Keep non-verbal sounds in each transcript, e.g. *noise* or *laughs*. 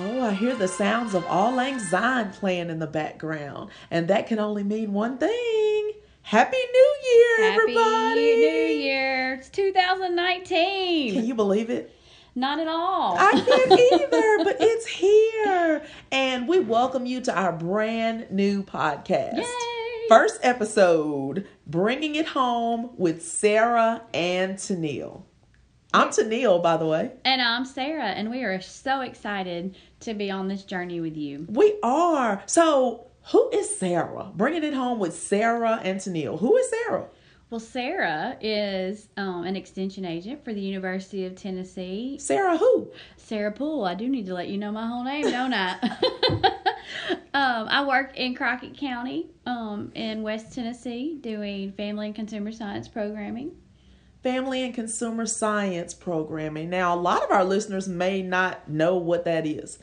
Oh, I hear the sounds of Auld Lang playing in the background, and that can only mean one thing. Happy New Year, Happy everybody! New Year. It's 2019. Can you believe it? Not at all. I can't *laughs* either, but it's here. And we welcome you to our brand new podcast. Yay. First episode, Bringing It Home with Sarah and Tennille. I'm Tennille, by the way. and I'm Sarah, and we are so excited to be on this journey with you. We are. So, who is Sarah? Bringing It Home with Sarah and Tennille. Who is Sarah? Well, Sarah is um, an extension agent for the University of Tennessee. Sarah who? Sarah Poole. I do need to let you know my whole name, don't I? *laughs* um, I work in Crockett County um, in West Tennessee doing family and consumer science programming. Family and Consumer Science Programming. Now, a lot of our listeners may not know what that is.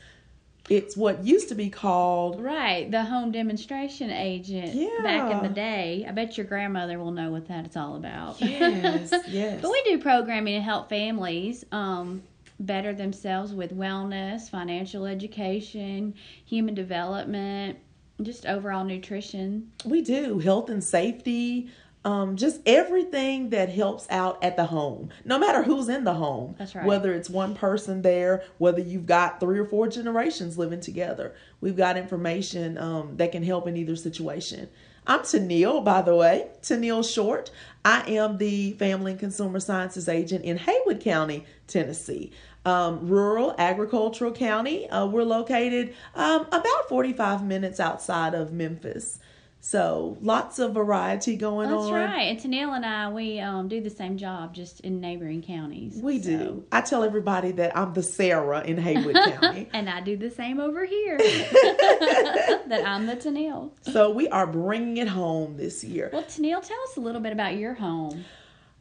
It's what used to be called Right, the home demonstration agent yeah. back in the day. I bet your grandmother will know what that's all about. *laughs* Yes, yes. but we do programming to help families um, better themselves with wellness, financial education, human development, just overall nutrition. We do health and safety, um, just everything that helps out at the home, no matter who's in the home. That's right. Whether it's one person there, whether you've got three or four generations living together, we've got information um, that can help in either situation. I'm Tennille, by the way, Tennille Short. I am the Family and Consumer Sciences agent in Haywood County, Tennessee. Um, rural agricultural county. Uh, we're located um, about 45 minutes outside of Memphis. So lots of variety going That's on. That's right. And Tennille and I, we um, do the same job, just in neighboring counties. We So- do. I tell everybody that I'm the Sarah in Haywood *laughs* County. And I do the same over here. *laughs* that I'm the Tennille. So we are bringing it home this year. Well, Tennille, tell us a little bit about your home.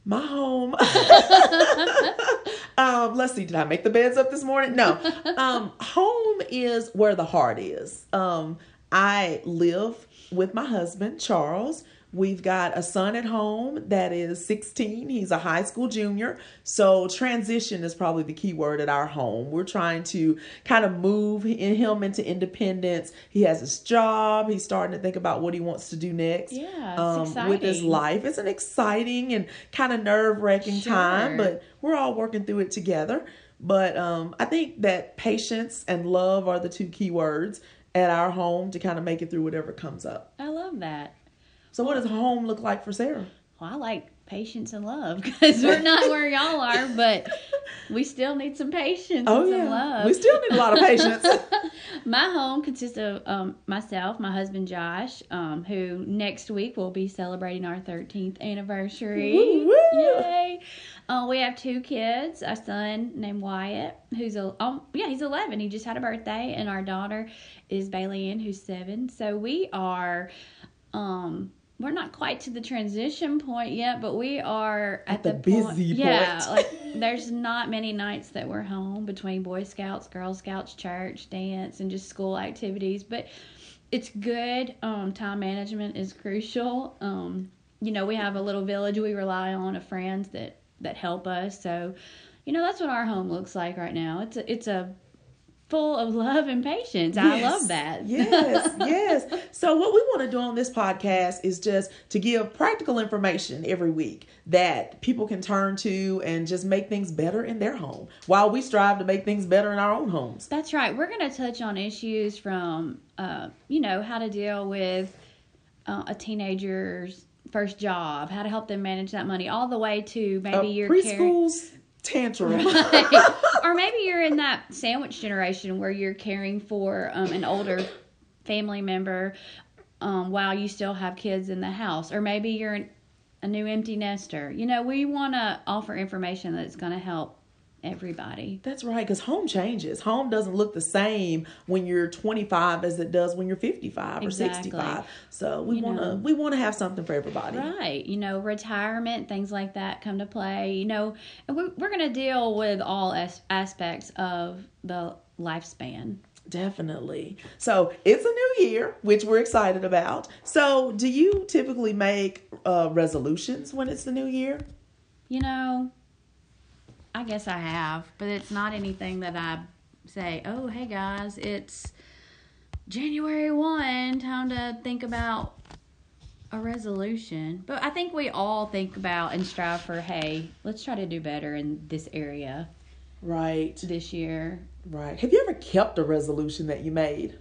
My home. *laughs* um, let's see. Did I make the beds up this morning? No. Um, home is where the heart is. Um, I live with my husband Charles. We've got a son at home that is 16. He's a high school junior. So transition is probably the key word at our home. We're trying to kind of move in him into independence. He has his job. He's starting to think about what he wants to do next Yeah, um, with his life. It's an exciting and kind of nerve wracking time, but we're all working through it together. But um, I think that patience and love are the two key words at our home to kind of make it through whatever comes up. I love that. So, what does home look like for Sarah? Well, I like patience and love *laughs* because we're not where y'all are, but we still need some patience Oh and some yeah, love. we still need a lot of patience. *laughs* my home consists of um, myself, my husband Josh, um, who next week will be celebrating our 13th anniversary. Woo, woo. Yay! Uh, we have two kids, a son named Wyatt, who's a um, yeah, he's 11. He just had a birthday, and our daughter is Bailey Ann, who's seven. So we are. Um, we're not quite to the transition point yet, but we are at, the point- busy Yeah, point. like there's not many nights that we're home between Boy Scouts, Girl Scouts, church, dance, and just school activities. But it's good. Um, time management is crucial. Um, you know, we have a little village we rely on of friends that that help us. So, you know, that's what our home looks like right now. It's a it's a full of love and patience. I love that. yes, yes. *laughs* So what we want to do on this podcast is just to give practical information every week that people can turn to and just make things better in their home while we strive to make things better in our own homes. That's right. We're going to touch on issues from, uh, you know, how to deal with uh, a teenager's first job, how to help them manage that money, all the way to maybe Uh, caring. preschool's tantrum. *laughs* or maybe you're in that sandwich generation where you're caring for um, an older family member um, while you still have kids in the house, or maybe you're an, a new empty nester. You know, we want to offer information that's going to help everybody. That's right, because home changes. Home doesn't look the same when you're 25 as it does when you're 55 or Exactly. 65. So we want to we want to have something for everybody. Right. You know, retirement, things like that come to play. You know, and we're, we're going to deal with all as- aspects of the lifespan. Definitely. So it's a new year, which we're excited about. So, do you typically make uh, resolutions when it's the new year? You know, I guess I have, but it's not anything that I say, "Oh, hey guys, it's January 1, time to think about a resolution." But I think we all think about and strive for, "Hey, let's try to do better in this area Right. this year." Right. Have you ever kept a resolution that you made?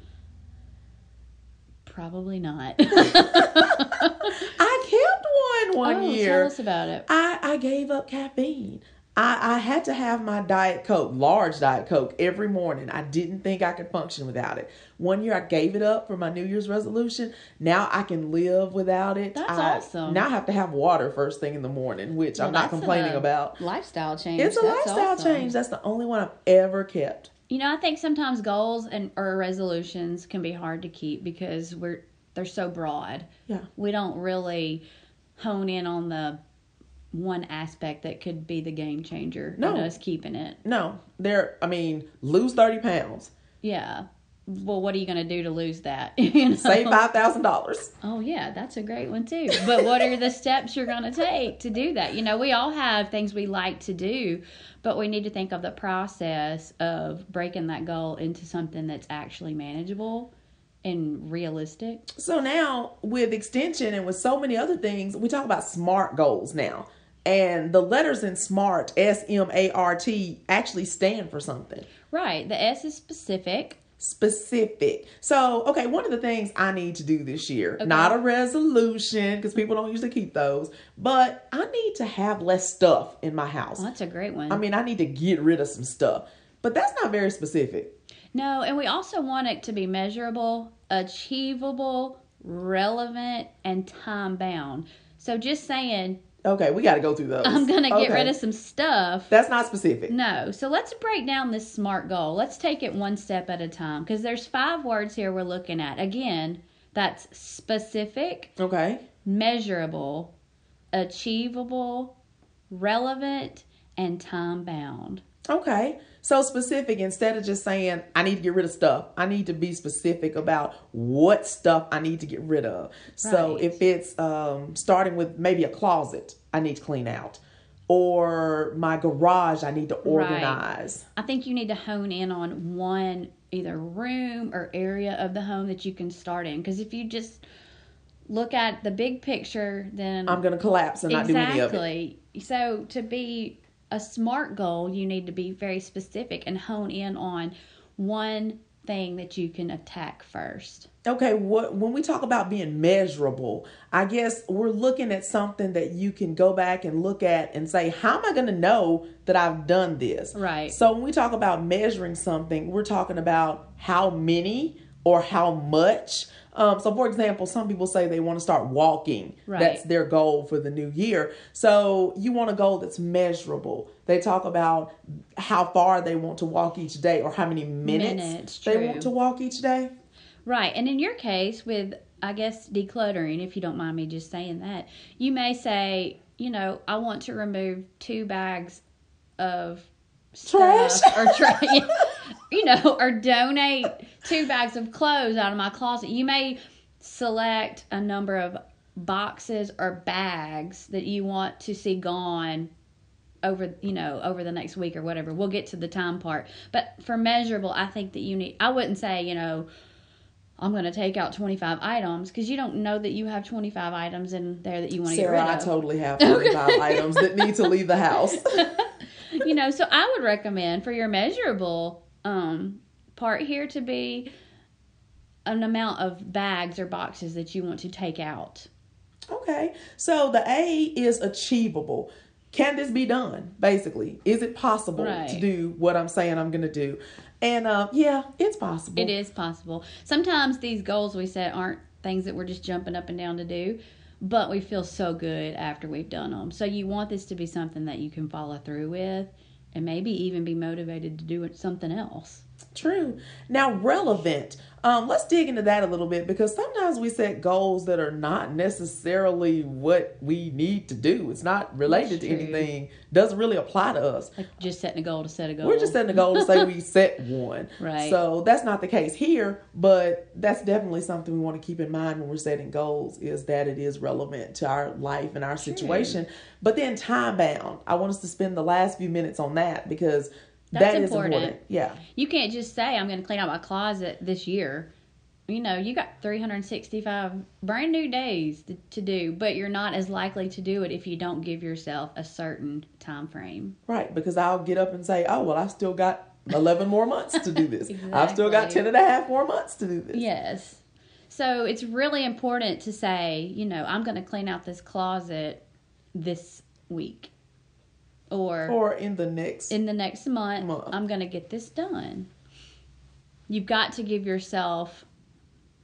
Probably not. *laughs* *laughs* I kept one one oh, year. tell us about it. I, I gave up caffeine. I, I had to have my Diet Coke, large Diet Coke, every morning. I didn't think I could function without it. One year I gave it up for my New Year's resolution. Now I can live without it. That's I, awesome. Now I have to have water first thing in the morning, which I'm not complaining about. Lifestyle change. It's a That's lifestyle awesome. change. That's the only one I've ever kept. You know, I think sometimes goals and or resolutions can be hard to keep because we're they're so broad. Yeah. We don't really hone in on the one aspect that could be the game changer No. us keeping it. No, there. I mean, lose thirty pounds, Yeah. Well, what are you going to do to lose that? *laughs* you know? save five thousand dollars. Oh yeah, that's a great one too. But what are the steps you're going to take to do that? You know, we all have things we like to do, but we need to think of the process of breaking that goal into something that's actually manageable and realistic. So now with extension and with so many other things, we talk about SMART goals now. And the letters in SMART, S M A R T, actually stand for something Right. The S is specific. specific. So, okay, one of the things I need to do this year, not a resolution because people don't usually keep those, but I need to have less stuff in my house. Well, that's a great one. I mean, I need to get rid of some stuff, but that's not very specific. no, and we also want it to be measurable, achievable, relevant, and time bound. So just saying, Okay, we got to go through those. I'm going to get Okay. rid of some stuff. That's not specific. No. So let's break down this SMART goal. Let's take it one step at a time because there's five words here we're looking at. Again, that's specific, Okay. measurable, achievable, relevant, and time bound. Okay. So specific instead of just saying I need to get rid of stuff. I need to be specific about what stuff I need to get rid of. So if it's um starting with maybe a closet I need to clean out or my garage I need to organize. I think you need to hone in on one either room or area of the home that you can start in because if you just look at the big picture then I'm going to collapse and not do any of it. exactly so to be a smart goal you need to be very specific and hone in on one thing that you can attack first Okay, what when we talk about being measurable, I guess we're looking at something that you can go back and look at and say, how am I going to know that I've done this? Right. So when we talk about measuring something, we're talking about how many or how much. Um, so, for example, some people say they want to start walking. Right. That's their goal for the new year. So, you want a goal that's measurable. They talk about how far they want to walk each day or how many minutes, Minutes, they true. want to walk each day. Right. And in your case, with, I guess, decluttering, if you don't mind me just saying that, you may say, you know, I want to remove two bags of Trash. stuff or trash, *laughs* you know, *laughs* or donate two bags of clothes out of my closet. You may select a number of boxes or bags that you want to see gone over you know over the next week or whatever we'll get to the time part but for measurable i think that you need i wouldn't say you know i'm going to take out 25 items because you don't know that you have 25 items in there that you want to get Sarah, rid I totally have *laughs* 25 items that need to leave the house. *laughs* you know so i would recommend for your measurable um part here to be an amount of bags or boxes that you want to take out Okay. So the A is achievable. Can this be done? Basically, is it possible Right. to do what I'm saying I'm going to do? And uh, yeah, it's possible. It is possible. Sometimes these goals we set aren't things that we're just jumping up and down to do, but we feel so good after we've done them. So you want this to be something that you can follow through with and maybe even be motivated to do something else. True. Now, relevant. Um, let's dig into that a little bit because sometimes we set goals that are not necessarily what we need to do. It's not related to anything. Doesn't really apply to us. Like just setting a goal to set a goal. We're just setting a goal to say we *laughs* set one. Right. So that's not the case here, but that's definitely something we want to keep in mind when we're setting goals is that it is relevant to our life and our situation. But then time bound. I want us to spend the last few minutes on that because That's That is important. Yeah. You can't just say I'm going to clean out my closet this year. You know, you got 365 brand new days to, to do, but you're not as likely to do it if you don't give yourself a certain time frame. Right, because I'll get up and say, oh, well, I've still got 11 more months to do this. *laughs* I've still got 10 and a half more months to do this. Yes. So it's really important to say, you know, I'm going to clean out this closet this week. Or, Or in the next. in the next month, Month. I'm going to get this done. You've got to give yourself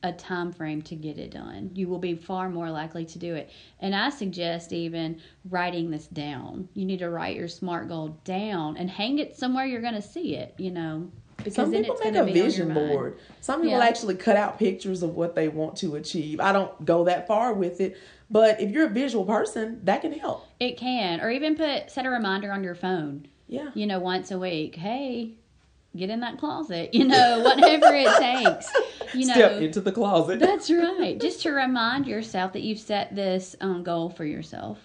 a time frame to get it done. You will be far more likely to do it. And I suggest even writing this down. You need to write your SMART goal down and hang it somewhere you're going to see it, you know, because Some people make a vision board. Some people Yeah. actually cut out pictures of what they want to achieve. I don't go that far with it, but if you're a visual person, that can help. It can, or even put set a reminder on your phone. Yeah. You know, once a week. Hey, get in that closet. *laughs* You know, whatever it takes. You know, Step into the closet. that's right. Just to remind yourself that you've set this um, goal for yourself.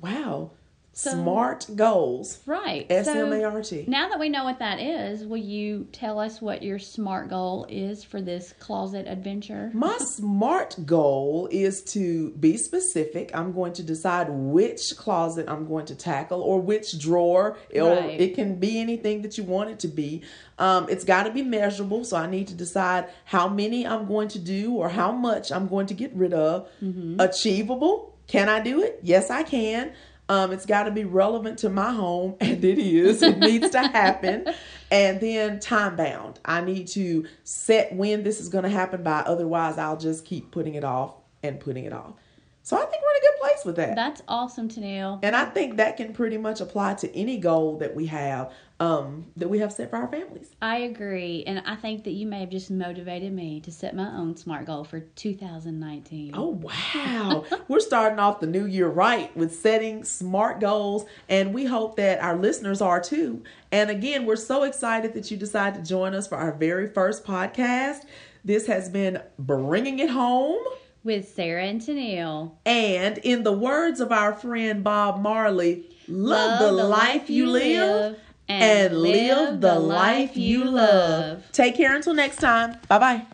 wow. So- Smart goals. Right. S M A R T. So, M A R T. now that we know what that is, will you tell us what your smart goal is for this closet adventure? My smart goal is to be specific. I'm going to decide which closet I'm going to tackle or which drawer, or Right. it can be anything that you want it to be. Um, it's got to be measurable, so I need to decide how many I'm going to do or how much I'm going to get rid of. Mm-hmm. Achievable? Can I do it? Yes, I can. Um, it's got to be relevant to my home, *laughs* and it is. It needs to happen. *laughs* And then time bound. I need to set when this is going to happen by, otherwise, I'll just keep putting it off and putting it off. So I think we're in a good place with that. That's awesome, Tennille. and I think that can pretty much apply to any goal that we have um, that we have set for our families. I agree, and I think that you may have just motivated me to set my own smart goal for 2019. Oh, wow. *laughs* We're starting off the new year right with setting smart goals, and we hope that our listeners are too. And again, we're so excited that you decided to join us for our very first podcast. This has been Bringing It Home. With Sarah and Tennille. And in the words of our friend Bob Marley, love, the, life you live and live the life you love. Take care until next time. Bye bye.